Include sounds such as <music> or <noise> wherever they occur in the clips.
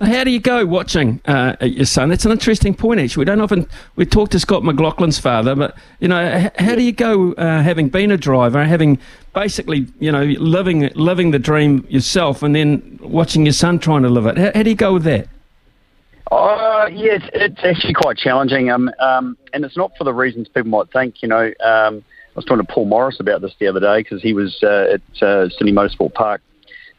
How do you go watching uh, your son? That's an interesting point. Actually, we don't often we talk to Scott McLaughlin's father, but you know, how do you go uh, having been a driver, having basically you know living living the dream yourself, and then watching your son trying to live it? How, how do you go with that? Uh, it's, it's actually quite challenging, um, um, and it's not for the reasons people might think. You know, um, I was talking to Paul Morris about this the other day because he was uh, at uh, Sydney Motorsport Park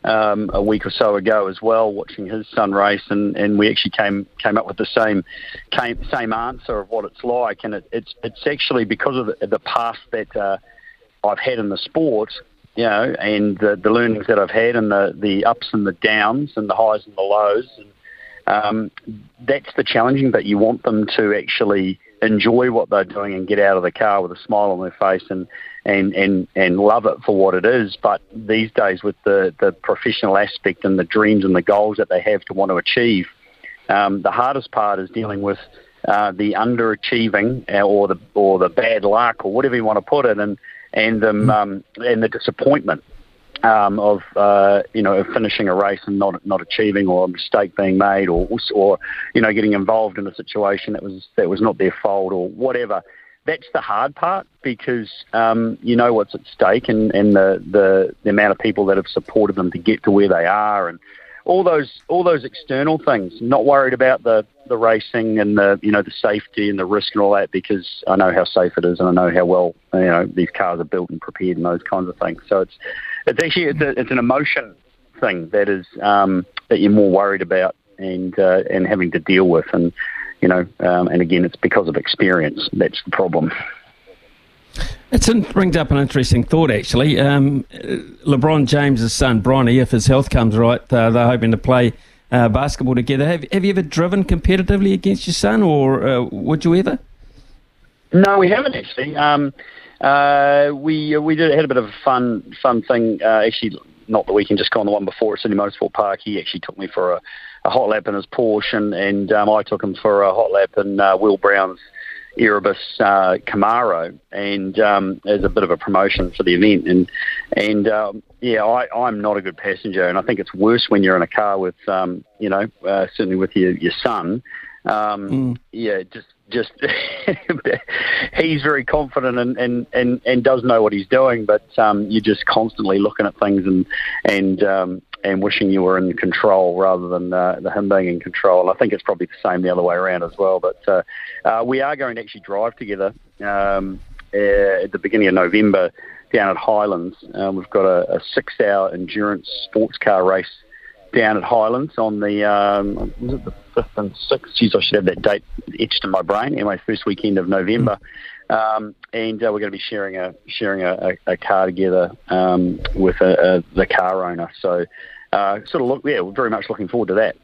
um, a week or so ago as well, watching his son race, and, and we actually came came up with the same came, same answer of what it's like, and it, it's it's actually because of the, the past that uh, I've had in the sport, you know, and the, the learnings that I've had, and the the ups and the downs, and the highs and the lows, and um, that's the challenging bit. You want them to actually enjoy what they're doing and get out of the car with a smile on their face and and and and love it for what it is. But these days, with the the professional aspect and the dreams and the goals that they have to want to achieve, um, the hardest part is dealing with. Uh, the underachieving uh, or the or the bad luck or whatever you want to put it and and um, um and the disappointment um, of uh, you know of finishing a race and not not achieving or a mistake being made or or you know getting involved in a situation that was that was not their fault or whatever. That's the hard part because um, you know what's at stake and, and the, the the amount of people that have supported them to get to where they are and all those all those external things. Not worried about the the racing and the you know the safety and the risk and all that because I know how safe it is and I know how well you know these cars are built and prepared and those kinds of things. So it's it's actually it's, a, it's an emotion thing that is um, that you're more worried about and uh, and having to deal with and you know um, and again it's because of experience that's the problem. It brings up an interesting thought, actually. Um, LeBron James's son, Bronny, if his health comes right, uh, they're hoping to play uh, basketball together. Have, have you ever driven competitively against your son, or uh, would you ever? No, we haven't actually. Um, uh, we uh, we did had a bit of a fun fun thing. Uh, actually, not the weekend, just gone the one before at Sydney Motorsport Park. He actually took me for a, a hot lap in his Porsche, and, and um, I took him for a hot lap in uh, Will Brown's Erebus uh, Camaro, and um, as a bit of a promotion for the event. And and um, yeah, I, I'm not a good passenger, and I think it's worse when you're in a car with um, you know uh, certainly with your your son. Um, mm. Yeah, just just <laughs> he's very confident and, and, and, and does know what he's doing, but um, you're just constantly looking at things and and um, and wishing you were in control rather than uh, him being in control. I think it's probably the same the other way around as well. But uh, uh, we are going to actually drive together um, uh, at the beginning of November down at Highlands. Um, we've got a, a six-hour endurance sports car race down at Highlands on the um, was it the fifth and sixth? Geez, I should have that date etched in my brain. Anyway, first weekend of November, um, and uh, we're going to be sharing a sharing a, a, a car together um, with a, the car owner. So, uh, sort of look, yeah, we're very much looking forward to that.